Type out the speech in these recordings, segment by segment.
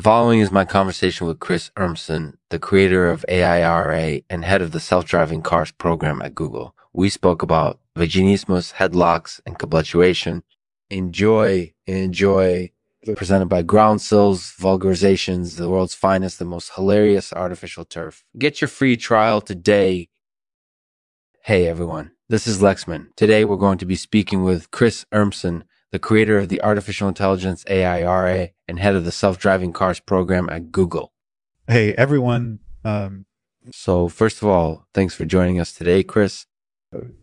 The following is my conversation with Chris Urmson, the creator of AIRA and head of the self-driving cars program at Google. We spoke about vaginismus, headlocks, and cabletuation. Enjoy, enjoy. Presented by Groundsels, Vulgarizations, the world's finest, the most hilarious artificial turf. Get your free trial today. Hey everyone, this is Lexman. Today we're going to be speaking with Chris Urmson, the creator of the artificial intelligence AIRA and head of the self-driving cars program at Google. Hey, everyone. Um, so first of all, thanks for joining us today, Chris.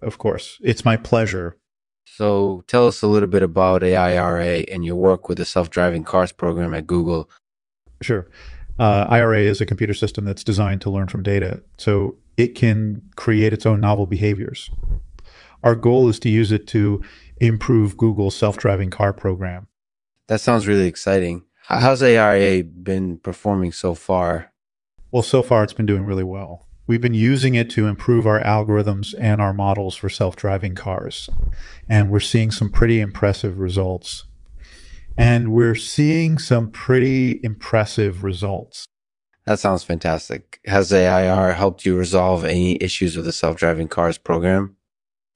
Of course. It's my pleasure. So tell us a little bit about AIRA and your work with the self-driving cars program at Google. Sure. Uh, AIRA is a computer system that's designed to learn from data. So it can create its own novel behaviors. Our goal is to use it to improve Google's self-driving car program. That sounds really exciting. How's AIRA been performing so far? Well, so far it's been doing really well. We've been using it to improve our algorithms and our models for self-driving cars. And we're seeing some pretty impressive results. And we're seeing some pretty impressive results. That sounds fantastic. Has AIRA helped you resolve any issues with the self-driving cars program?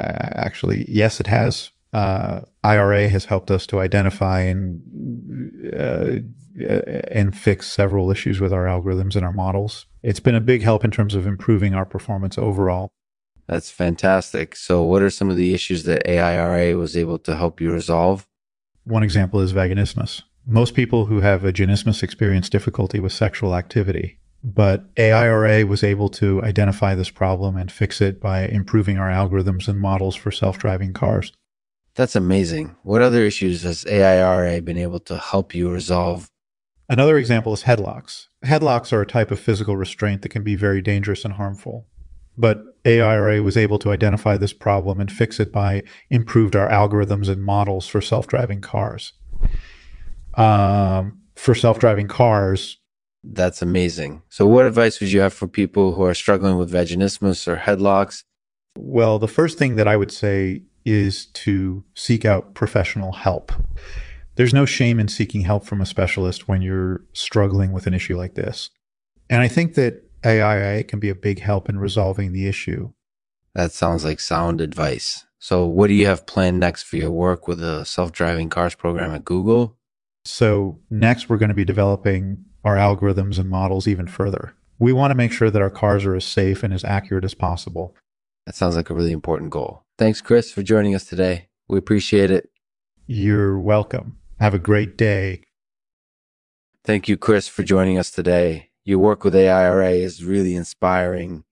Uh, actually, yes, it has uh, AIRA has helped us to identify and uh, and fix several issues with our algorithms and our models. It's been a big help in terms of improving our performance overall. That's fantastic. So, what are some of the issues that AIRA was able to help you resolve? One example is vaginismus. Most people who have vaginismus experience difficulty with sexual activity, but AIRA was able to identify this problem and fix it by improving our algorithms and models for self driving cars. That's amazing. What other issues has AIRA been able to help you resolve? Another example is headlocks. Headlocks are a type of physical restraint that can be very dangerous and harmful. But AIRA was able to identify this problem and fix it by improved our algorithms and models for self-driving cars. Um, for self-driving cars, that's amazing. So, what advice would you have for people who are struggling with vaginismus or headlocks? Well, the first thing that I would say is to seek out professional help. There's no shame in seeking help from a specialist when you're struggling with an issue like this. And I think that AIRA can be a big help in resolving the issue. That sounds like sound advice. So, what do you have planned next for your work with the self driving cars program at Google? So, next, we're going to be developing our algorithms and models even further. We want to make sure that our cars are as safe and as accurate as possible. That sounds like a really important goal. Thanks, Chris, for joining us today. We appreciate it. You're welcome. Have a great day. Thank you, Chris, for joining us today. Your work with AIRA is really inspiring.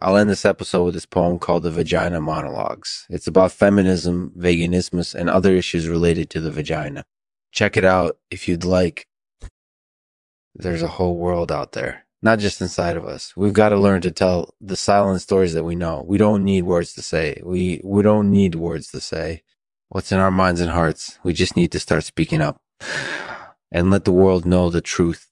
I'll end this episode with this poem called The Vagina Monologues. It's about feminism, vaginismus, and other issues related to the vagina. Check it out if you'd like. There's a whole world out there not just inside of us. We've got to learn to tell the silent stories that we know. We don't need words to say. We we don't need words to say what's in our minds and hearts. We just need to start speaking up and let the world know the truth